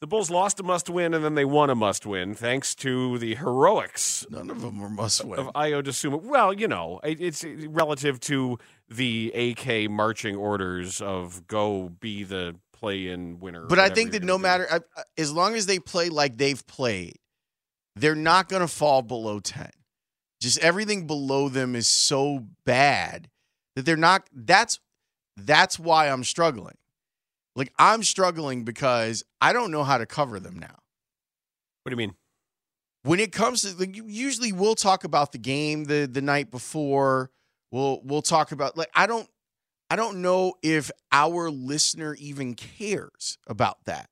The Bulls lost a must win and then they won a must win thanks to the heroics None of them were must win. of Ayo Dosunmu. Well, you know, it- it's relative to the AK marching orders of go be the play in winner. But I think that no matter, I- as long as they play like they've played, they're not going to fall below 10. Just everything below them is so bad that they're not. That's that's why I'm struggling. Like I'm struggling because I don't know how to cover them now. What do you mean? when it comes to like usually we'll talk about the game the the night before we'll we'll talk about like i don't i don't know if our listener even cares about that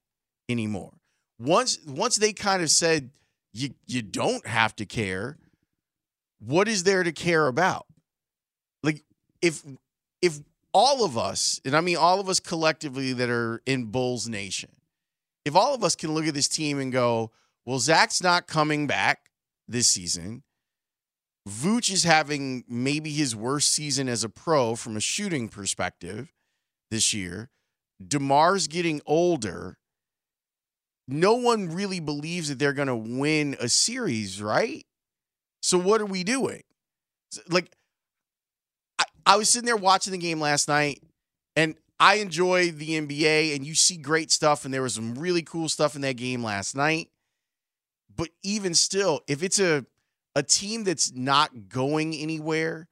anymore once once they kind of said you you don't have to care what is there to care about like if if all of us and i mean all of us collectively that are in bulls nation if all of us can look at this team and go well, Zach's not coming back this season. Vooch is having maybe his worst season as a pro from a shooting perspective this year. DeMar's getting older. No one really believes that they're going to win a series, right? So what are we doing? Like, I, was sitting there watching the game last night, and I enjoy the NBA, and you see great stuff, and there was some really cool stuff in that game last night but even still, if it's a a team that's not going anywhere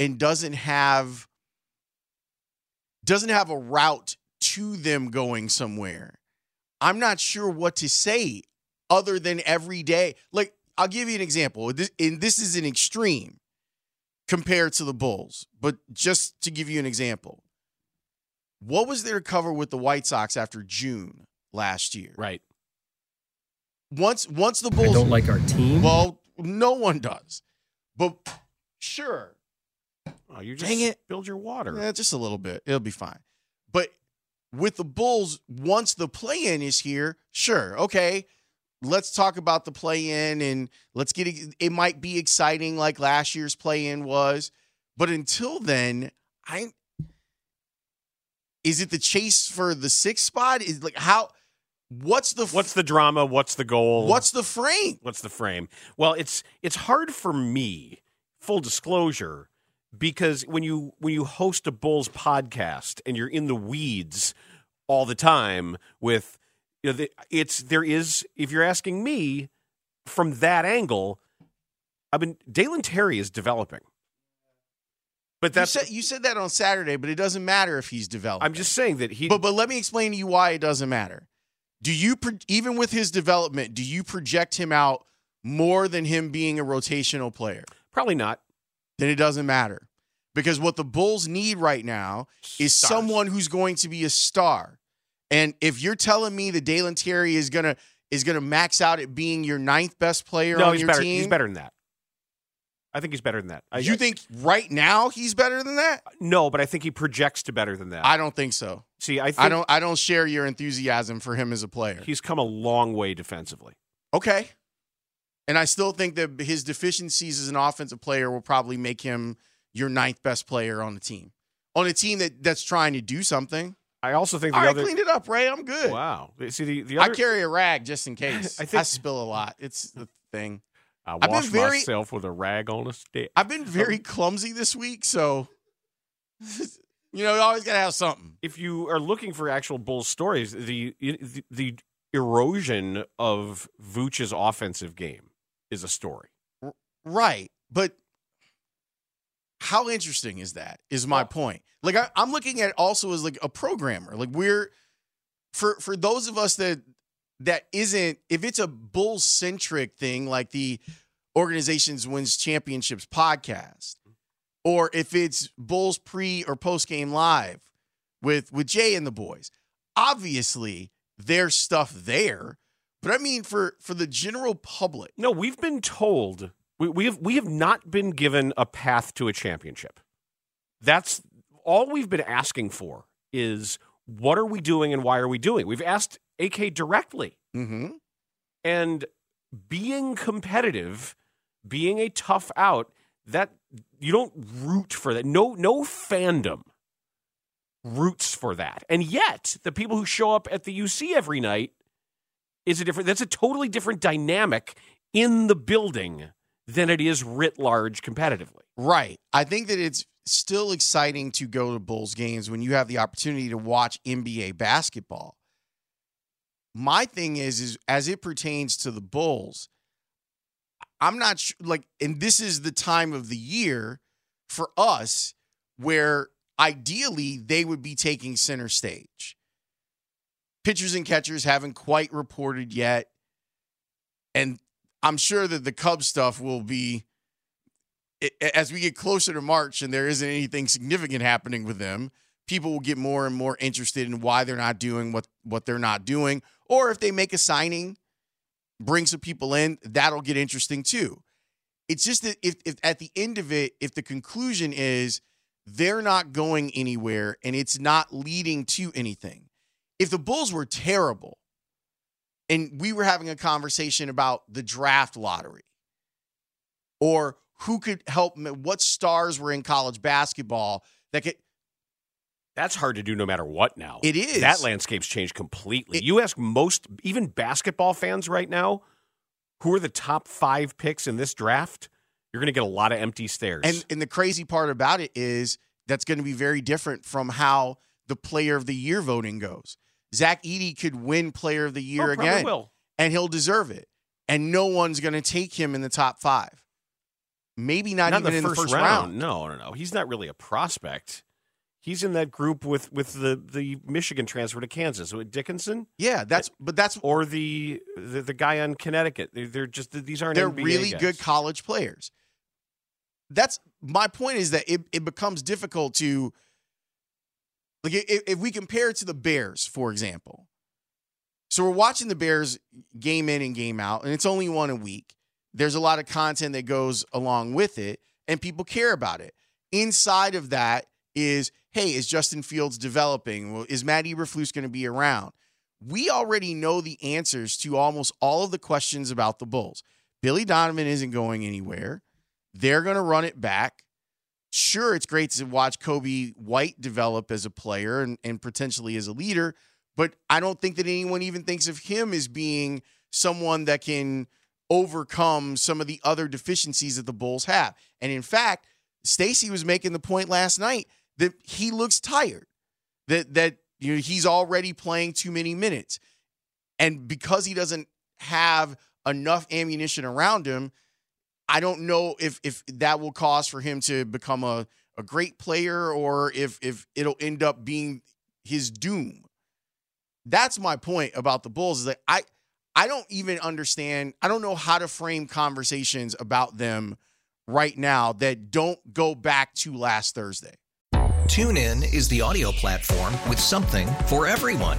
and doesn't have doesn't have a route to them going somewhere, I'm not sure what to say other than every day. Like I'll give you an example. This, and this is an extreme compared to the Bulls, but just to give you an example. What was there to cover with the White Sox after June last year? Right. Once once the I Bulls don't like our team. well, no one does. But sure. Oh, you just Dang it. build your water. Yeah, just a little bit. It'll be fine. But with the Bulls, once the play in is here, sure. Okay. Let's talk about the play in and let's get it. It might be exciting like last year's play in was. But until then, I. Is it the chase for the sixth spot? Is like how. What's the What's the drama? What's the goal? what's the frame? what's the frame? Well, it's it's hard for me, full disclosure, because when you when you host a Bulls podcast and you're in the weeds all the time with you know the, it's there is if you're asking me from that angle, I mean Dalen Terry is developing. But that's you said you said that on Saturday, but it doesn't matter if he's developing. I'm just saying that he But but let me explain to you why it doesn't matter. Do you even with his development, do you project him out more than him being a rotational player? probably not. Then it doesn't matter. Because what the Bulls need right now is Stars. someone who's going to be a star. And if you're telling me that Dalen Terry is gonna is gonna max out at being your ninth best player No, on he's your better. team, He's better than that. I think he's better than that. I, you think right now he's better than that? No, but I think he projects to better than that. I don't think so. See, I think I don't I don't share your enthusiasm for him as a player. he's come a long way defensively. Okay. And I still think that his deficiencies as an offensive player will probably make him your ninth best player on the team. On a team that, that's trying to do something. I also think the All right, other cleaned it up, Ray. I'm good. wow. See the the other... I carry a rag just in case. I I, spill a lot. It's the thing. I wash very- myself with a rag on a stick. I've been very clumsy this week, so you know, you always gotta have something. if you are looking for actual Bulls stories, the the, the erosion of Vooch's offensive game is a story. Right. But how interesting is that? Is my point. Like I, I'm looking at it also as like a programmer. Like we're for for those of us that that isn't if it's a bull centric thing like the organizations wins championships podcast, or if it's Bulls pre or post game live with with Jay and the boys, obviously there's stuff there. But I mean for for the general public, No, we've been told we, we have we have not been given a path to a championship. That's all we've been asking for is what are we doing and why are we doing? We've asked AK directly. mm-hmm. And being competitive, being a tough out, that you don't root for that. No, no fandom roots for that. And yet, the people who show up at the UC every night is a different. That's a totally different dynamic in the building than it is writ large competitively. Right. I think that it's still exciting to go to Bulls games when you have the opportunity to watch NBA basketball. My thing is is as it pertains to the Bulls, I'm not sure like and this is the time of the year for us where ideally they would be taking center stage. Pitchers and catchers haven't quite reported yet. And I'm sure that the Cubs stuff will be as we get closer to March and there isn't anything significant happening with them, people will get more and more interested in why they're not doing what what they're not doing, or if they make a signing, bring some people in, that'll get interesting too. It's just that if, if at the end of it, if the conclusion is they're not going anywhere and it's not leading to anything, if the Bulls were terrible and we were having a conversation about the draft lottery or who could help what stars were in college basketball that could That's hard to do no matter what now. It is. That landscape's changed completely. It- you ask most, even basketball fans right now, who are the top five picks in this draft, you're going to get a lot of empty stares. and and the crazy part about it is that's going to be very different from how the player of the year voting goes. Zach Edey could win player of the year Oh, again will. and he'll deserve it. And no one's going to take him in the top 5. Maybe not, Not even in the first, round. round. No, no, no. He's not really a prospect. He's in that group with with the the Michigan transfer to Kansas, with Dickinson Yeah, that's but that's or the the, the guy on Connecticut. They're, they're just these aren't they're NBA really guys. good college players. That's my point is that it, it becomes difficult to like if, if we compare it to the Bears, for example. So we're watching the Bears game in and game out, and it's only one a week. There's a lot of content that goes along with it, and people care about it. Inside of that is, hey, is Justin Fields developing? Is Matt Eberflus going to be around? We already know the answers to almost all of the questions about the Bulls. Billy Donovan isn't going anywhere. They're going to run it back. Sure, it's great to watch Coby White develop as a player and, and potentially as a leader, but I don't think that anyone even thinks of him as being someone that can overcome some of the other deficiencies that the Bulls have. And in fact, Stacey was making the point last night that he looks tired. That that you know he's already playing too many minutes. And because he doesn't have enough ammunition around him, I don't know if if that will cause for him to become a, a great player or if if it'll end up being his doom. That's my point about the Bulls is that I I don't even understand. I don't know how to frame conversations about them right now that don't go back to last Thursday. TuneIn is the audio platform with something for everyone.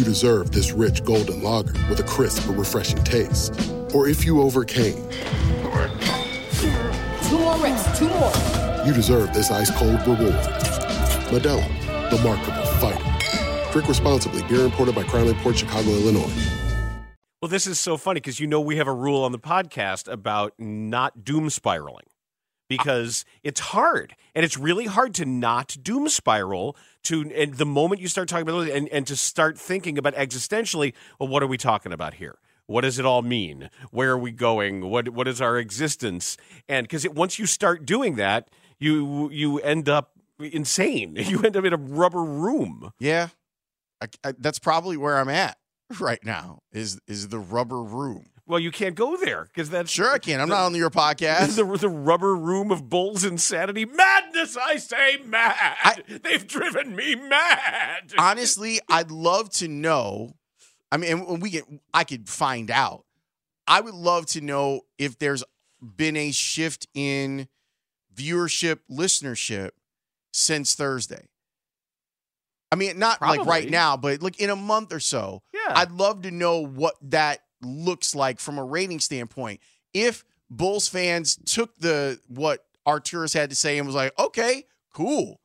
you deserve this rich golden lager with a crisp but refreshing taste. Or if you overcame, Two more reps, two more. you deserve this ice cold reward. Modelo, the markable fighter. Drink responsibly. Beer imported by Crown Port Chicago, Illinois. Well, this is so funny because you know we have a rule on the podcast about not doom spiraling because it's hard and it's really hard to not doom spiral to and the moment you start talking about and, and to start thinking about existentially well what are we talking about here? What does it all mean? Where are we going? What what is our existence? And because once you start doing that you you end up insane. You end up in a rubber room. Yeah, I, I, that's probably where I'm at right now. Is is the rubber room? Well you can't go there because that's Sure, I can. I'm not on your podcast. the, the rubber room of Bull's insanity. Madness, I say mad. They've driven me mad. Honestly, I'd love to know. I mean, and when we get, I could find out. I would love to know if there's been a shift in viewership, listenership since Thursday. I mean, not like right now, but like in a month or so. Yeah. I'd love to know what that looks like from a rating standpoint. If Bulls fans took the what Arturas had to say and was like, okay, cool.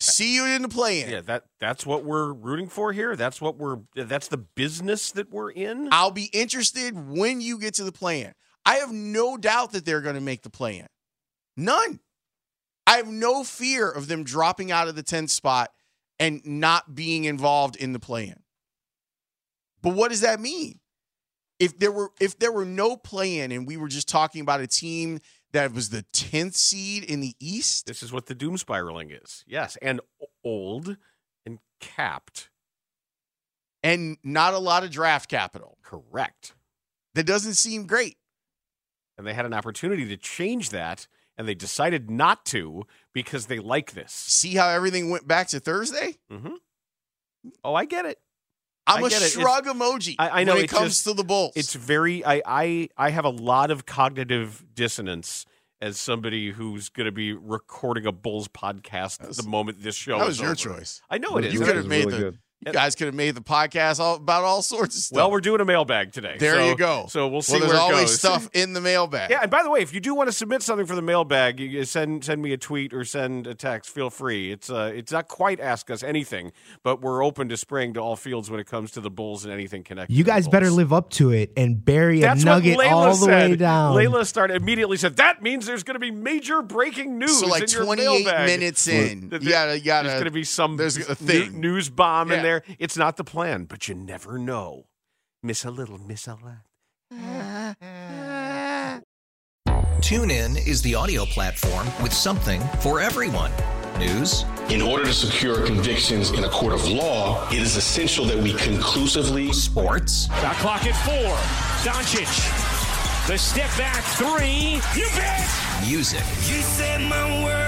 See you in the play-in. yeah, that that's what we're rooting for here. That's what we're that's the business that we're in. I'll be interested when you get to the play-in. I have no doubt that they're going to make the play-in. None. I have no fear of them dropping out of the 10th spot and not being involved in the play-in. But what does that mean? If there were if there were no play-in and we were just talking about a team that was the 10th seed in the East, This is what the doom spiraling is. Yes, and old and capped. and not a lot of draft capital, Correct. that doesn't seem great. And they had an opportunity to change that, and they decided not to because they like this. See how everything went back to Thursday? Mm-hmm. Oh, I get it. I'm I a get it. It's- shrug emoji I, I know when it it's comes just- to the Bulls. It's very I, I I have a lot of cognitive dissonance as somebody who's going to be recording a Bulls podcast the moment this show. that is was your over. choice. I know it is. You could have made really the. good. You guys could have made the podcast all, about all sorts of stuff. Well, we're doing a mailbag today. there so- you go. So we'll see Well, there's where it always goes. stuff in the mailbag. Yeah, and by the way, if you do want to submit something for the mailbag, you send send me a tweet or send a text. Feel free. It's uh, it's not quite ask us anything, but we're open to spraying to all fields when it comes to the Bulls and anything connected. You to the guys better live up to it and bury a That's nugget what Layla all the said. way down. Layla started immediately said that means there's going to be major breaking news. So like in your 28 mailbag." minutes in, That you gotta, you gotta. There's going to be some there's a new- thing. news bomb in Yeah. there. It's not the plan, but you never know. Miss a little, miss a lot. TuneIn is the audio platform with something for everyone. News, In order to secure convictions in a court of law, it is essential that we conclusively sports, Shot clock at four. Doncic. The step back three. You bet. music, You set my world